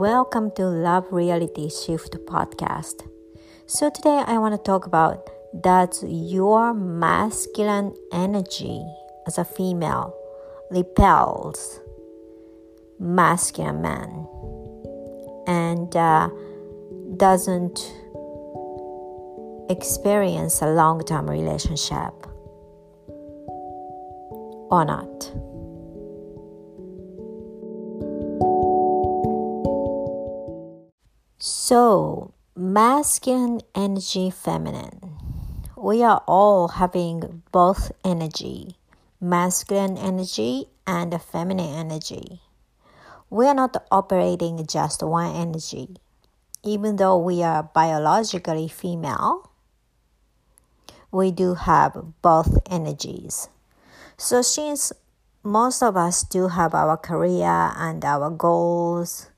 Welcome to Love Reality Shift podcast. So, today I want to talk about does your masculine energy as a female repels masculine men and uh, doesn't experience a long term relationship or not? So, masculine energy, feminine. We are all having both energy, masculine energy and feminine energy. We are not operating just one energy. Even though we are biologically female, we do have both energies. So, since most of us do have our career and our goals,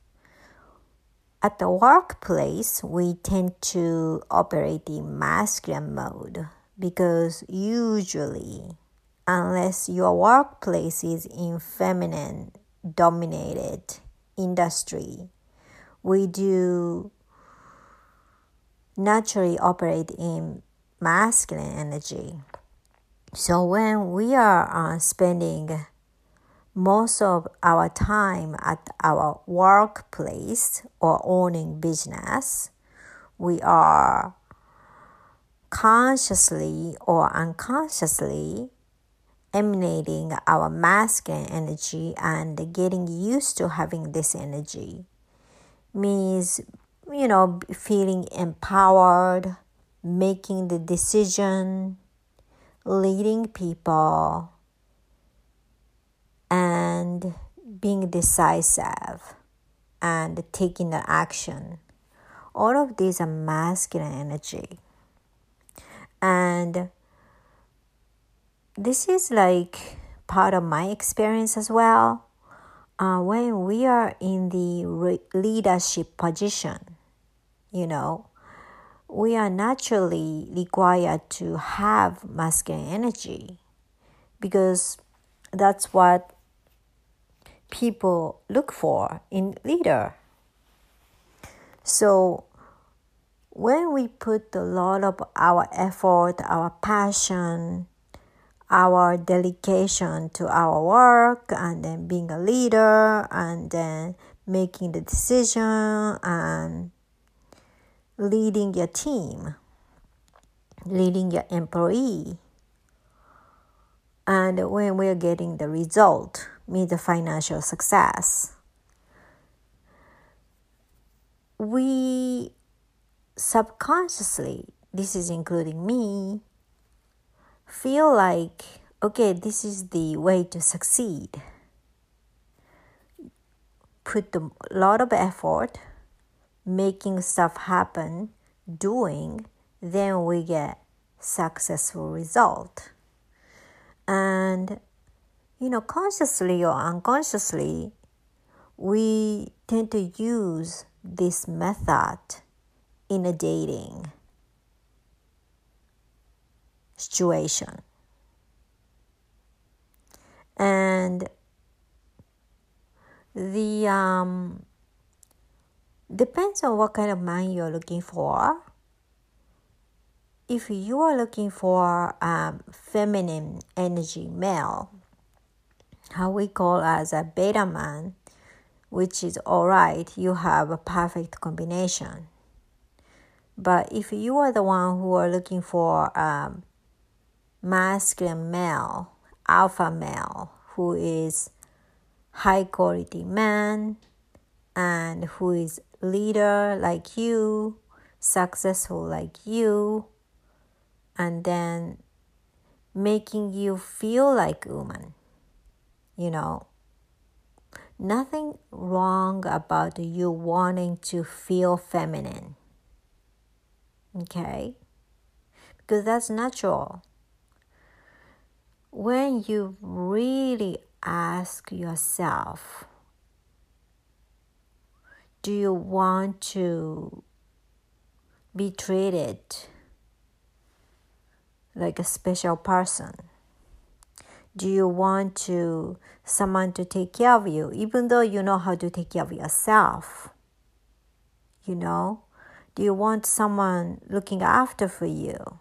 at the workplace, we tend to operate in masculine mode because usually, unless your workplace is in feminine dominated industry, we do naturally operate in masculine energy. So when we are uh, spending most of our time at our workplace or owning business, we are consciously or unconsciously emanating our masculine energy and getting used to having this energy. Means you know feeling empowered making the decision leading people and being decisive and taking the action. All of these are masculine energy. And this is like part of my experience as well. Uh, when we are in the re- leadership position, you know, we are naturally required to have masculine energy because that's what people look for in leader. So when we put a lot of our effort, our passion, our dedication to our work and then being a leader and then making the decision and leading your team, leading your employee. And when we're getting the result, meet the financial success. We subconsciously, this is including me, feel like, okay, this is the way to succeed. Put a lot of effort, making stuff happen, doing, then we get successful result. And you know, consciously or unconsciously, we tend to use this method in a dating situation. And the um, depends on what kind of man you're looking for. If you are looking for um, feminine energy male, how we call as a beta man, which is alright, you have a perfect combination. But if you are the one who are looking for a masculine male, alpha male, who is high quality man and who is leader like you, successful like you, and then making you feel like woman you know, nothing wrong about you wanting to feel feminine. Okay? Because that's natural. When you really ask yourself, do you want to be treated like a special person? Do you want to someone to take care of you even though you know how to take care of yourself You know? Do you want someone looking after for you,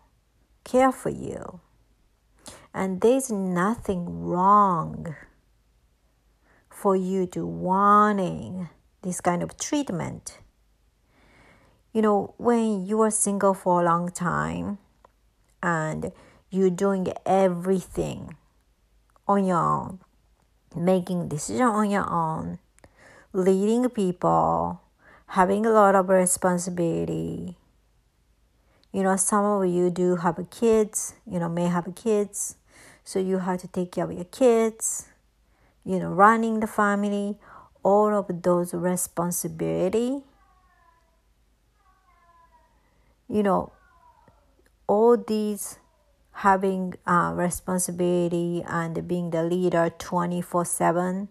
care for you? And there's nothing wrong for you to wanting this kind of treatment. You know, when you are single for a long time and you're doing everything on your own, making decision on your own, leading people, having a lot of responsibility. You know, some of you do have kids, you know, may have kids, so you have to take care of your kids, you know, running the family, all of those responsibility. You know, all these having uh, responsibility and being the leader 24 7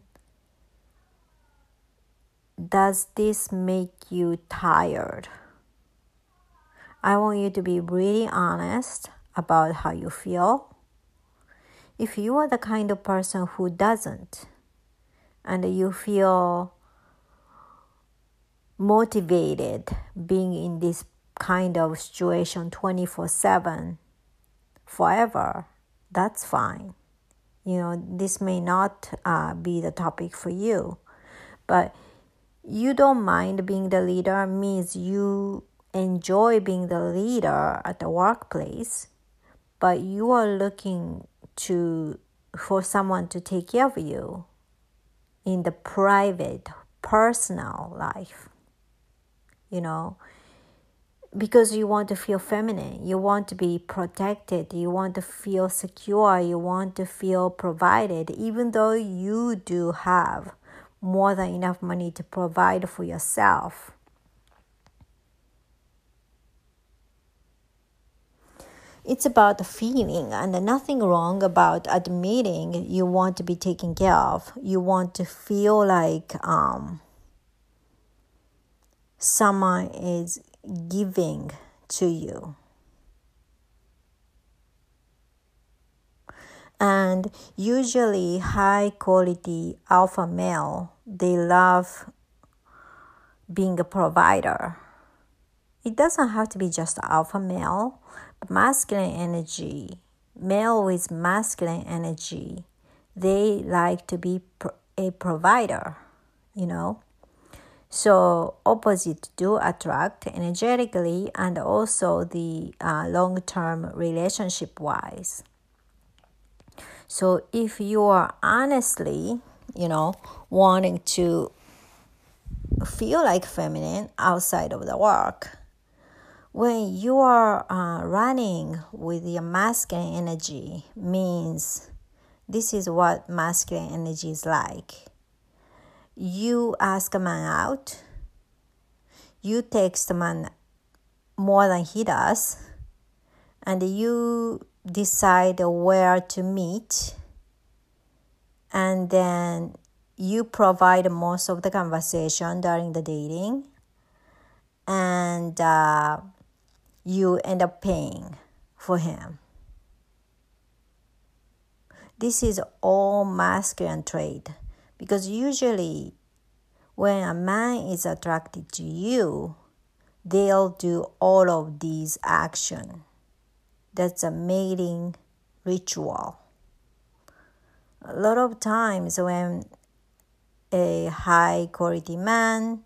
does this make you tired? I want you to be really honest about how you feel. If you are the kind of person who doesn't, and you feel motivated being in this kind of situation 24 7 forever, that's fine. You know, this may not uh, be the topic for you, but you don't mind being the leader means you enjoy being the leader at the workplace, but you are looking to for someone to take care of you in the private, personal life. You know, because you want to feel feminine, you want to be protected, you want to feel secure, you want to feel provided, even though you do have more than enough money to provide for yourself. It's about the feeling, and nothing wrong about admitting you want to be taken care of. You want to feel like um, someone is giving to you. and usually high quality alpha male they love being a provider it doesn't have to be just alpha male masculine energy male with masculine energy they like to be a provider you know so opposite do attract energetically and also the uh, long-term relationship wise so if you are honestly, you know, wanting to feel like feminine outside of the work, when you are uh, running with your masculine energy means this is what masculine energy is like. You ask a man out, you text a man more than he does, and you decide where to meet and then you provide most of the conversation during the dating and uh, you end up paying for him. This is all masculine trait because usually when a man is attracted to you they'll do all of these action that's a mating ritual. A lot of times when a high quality man,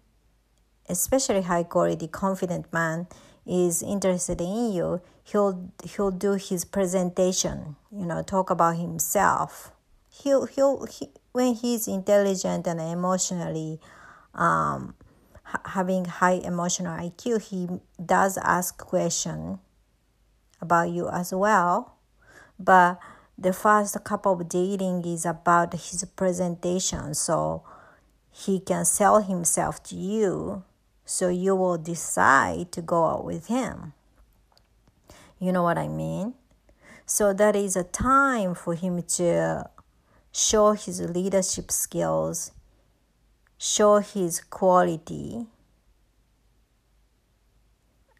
especially high quality confident man, is interested in you, he'll he'll do his presentation, you know, talk about himself. He'll he'll he, when he's intelligent and emotionally um, having high emotional IQ, he does ask question about you as well. But the first couple of dating is about his presentation, so he can sell himself to you, so you will decide to go out with him. You know what I mean? So that is a time for him to show his leadership skills, show his quality,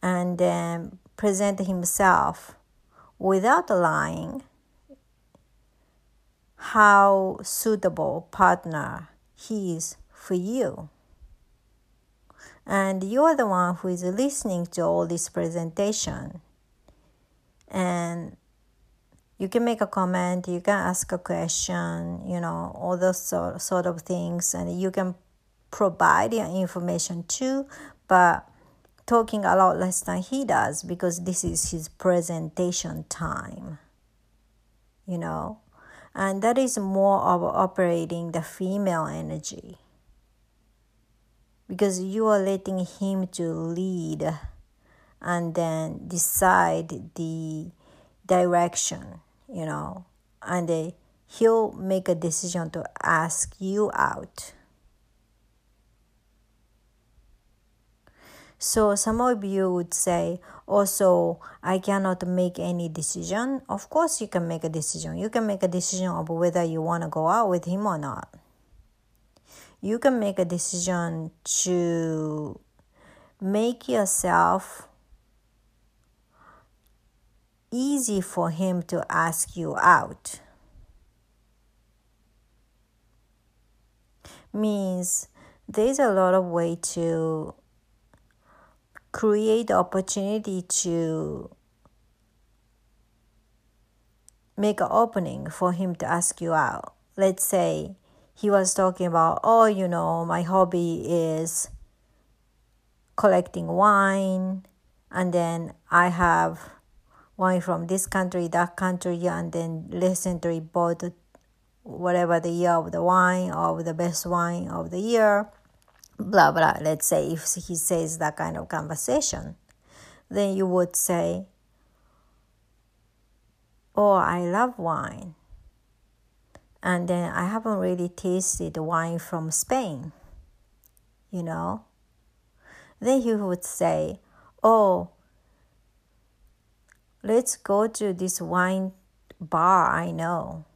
and then present himself without lying how suitable partner he is for you. And you're the one who is listening to all this presentation. And you can make a comment you can ask a question you know all those sort, sort of things and you can provide your information too but talking a lot less than he does because this is his presentation time you know? And that is more of operating the female energy because you are letting him to lead and then decide the direction you know and he'll make a decision to ask you out. So some of you would say also i cannot make any decision. Of course you can make a decision. You can make a decision of whether you want to go out with him or not. You can make a decision to make yourself easy for him to ask you out. Means there's a lot of way to create opportunity to make an opening for him to ask you out. Let's say he was talking about, oh, you know, my hobby is collecting wine, and then I have wine from this country, that country, and then recently bought whatever the year of the wine or the best wine of the year, blah blah. Let's say if he says that kind of conversation, then you would say, Oh, I love wine and then I haven't really tasted wine from Spain, you know. Then he would say, Oh, let's go to this wine bar I know.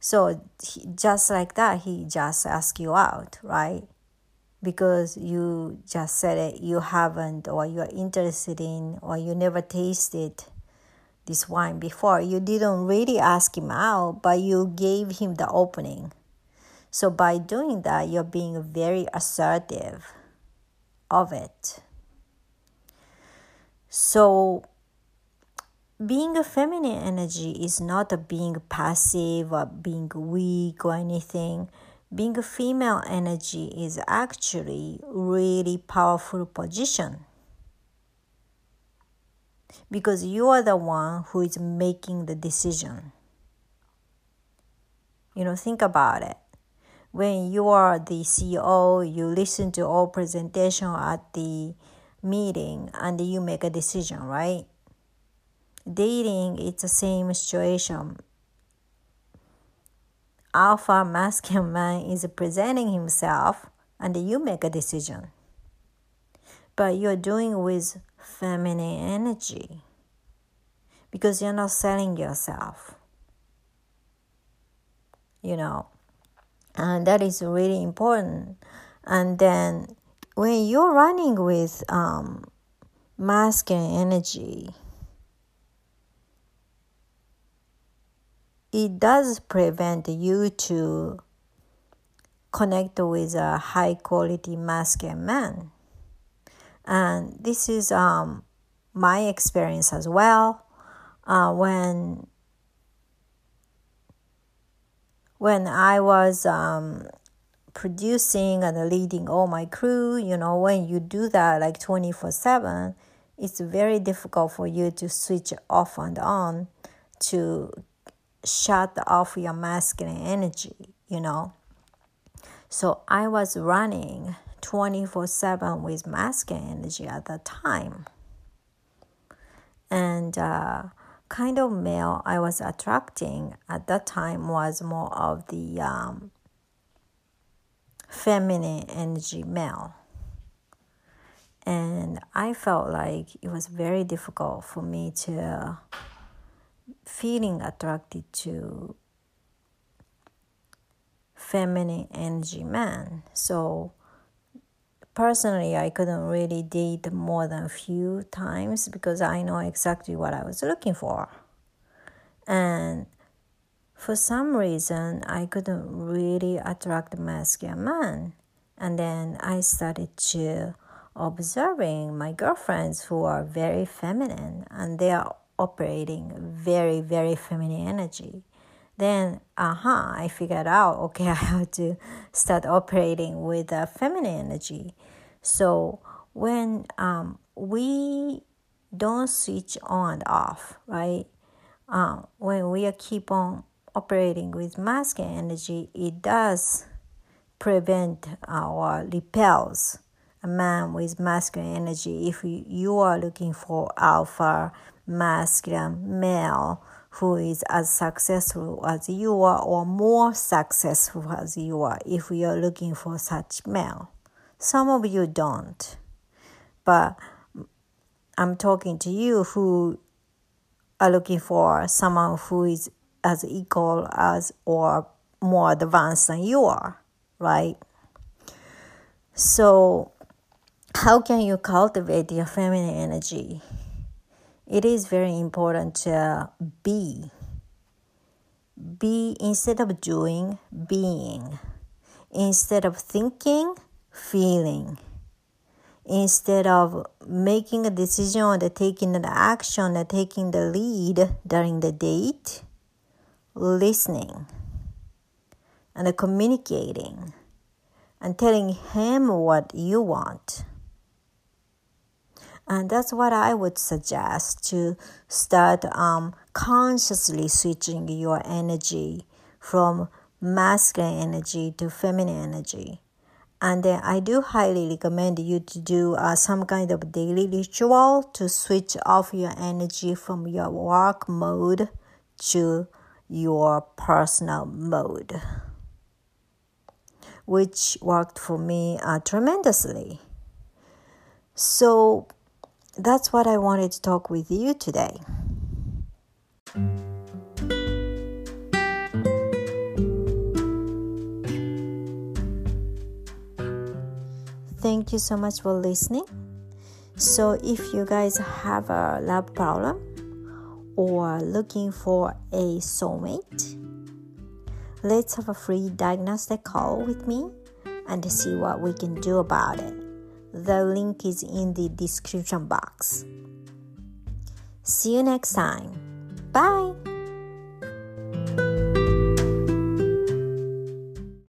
So he, just like that, he just asked you out, right? Because you just said it, you haven't, or you're interested in, or you never tasted this wine before. You didn't really ask him out, but you gave him the opening. So by doing that, you're being very assertive of it. So being a feminine energy is not a being passive or being weak or anything. Being a female energy is actually really powerful position because you are the one who is making the decision. You know, think about it. When you are the CEO, you listen to all presentation at the meeting and you make a decision, right? Dating, it's the same situation. Alpha masculine man is presenting himself and you make a decision. But you're doing with feminine energy because you're not selling yourself. You know, and that is really important. And then when you're running with um, masculine energy, it does prevent you to connect with a high quality masculine man and this is um, my experience as well. Uh, when when I was um, producing and leading all my crew, you know, when you do that like 24 7, it's very difficult for you to switch off and on to shut off your masculine energy, you know. So I was running 24 7 with masculine energy at that time. And uh, kind of male I was attracting at that time was more of the um, feminine energy male. And I felt like it was very difficult for me to feeling attracted to feminine energy man. So personally i couldn't really date more than a few times because i know exactly what i was looking for and for some reason i couldn't really attract masculine man And then I started to observing my girlfriends who are very feminine and they are operating very, very feminine energy. Then, aha, uh-huh, I figured out, okay, I have to start operating with a feminine energy. So when um, we don't switch on and off, right? Um, when we keep on operating with masculine energy, it does prevent or repels a man with masculine energy. If you are looking for alpha masculine male who is as successful as you are or more successful as you are, if you are looking for such male. Some of you don't, but I'm talking to you who are looking for someone who is as equal as or more advanced than you are, right? So, how can you cultivate your feminine energy? It is very important to be. Be instead of doing, being. Instead of thinking, feeling instead of making a decision or taking an action or taking the lead during the date, listening and communicating and telling him what you want. And that's what I would suggest to start um, consciously switching your energy from masculine energy to feminine energy. And then I do highly recommend you to do uh, some kind of daily ritual to switch off your energy from your work mode to your personal mode, which worked for me uh, tremendously. So that's what I wanted to talk with you today. Thank you so much for listening. So, if you guys have a love problem or looking for a soulmate, let's have a free diagnostic call with me and see what we can do about it. The link is in the description box. See you next time. Bye.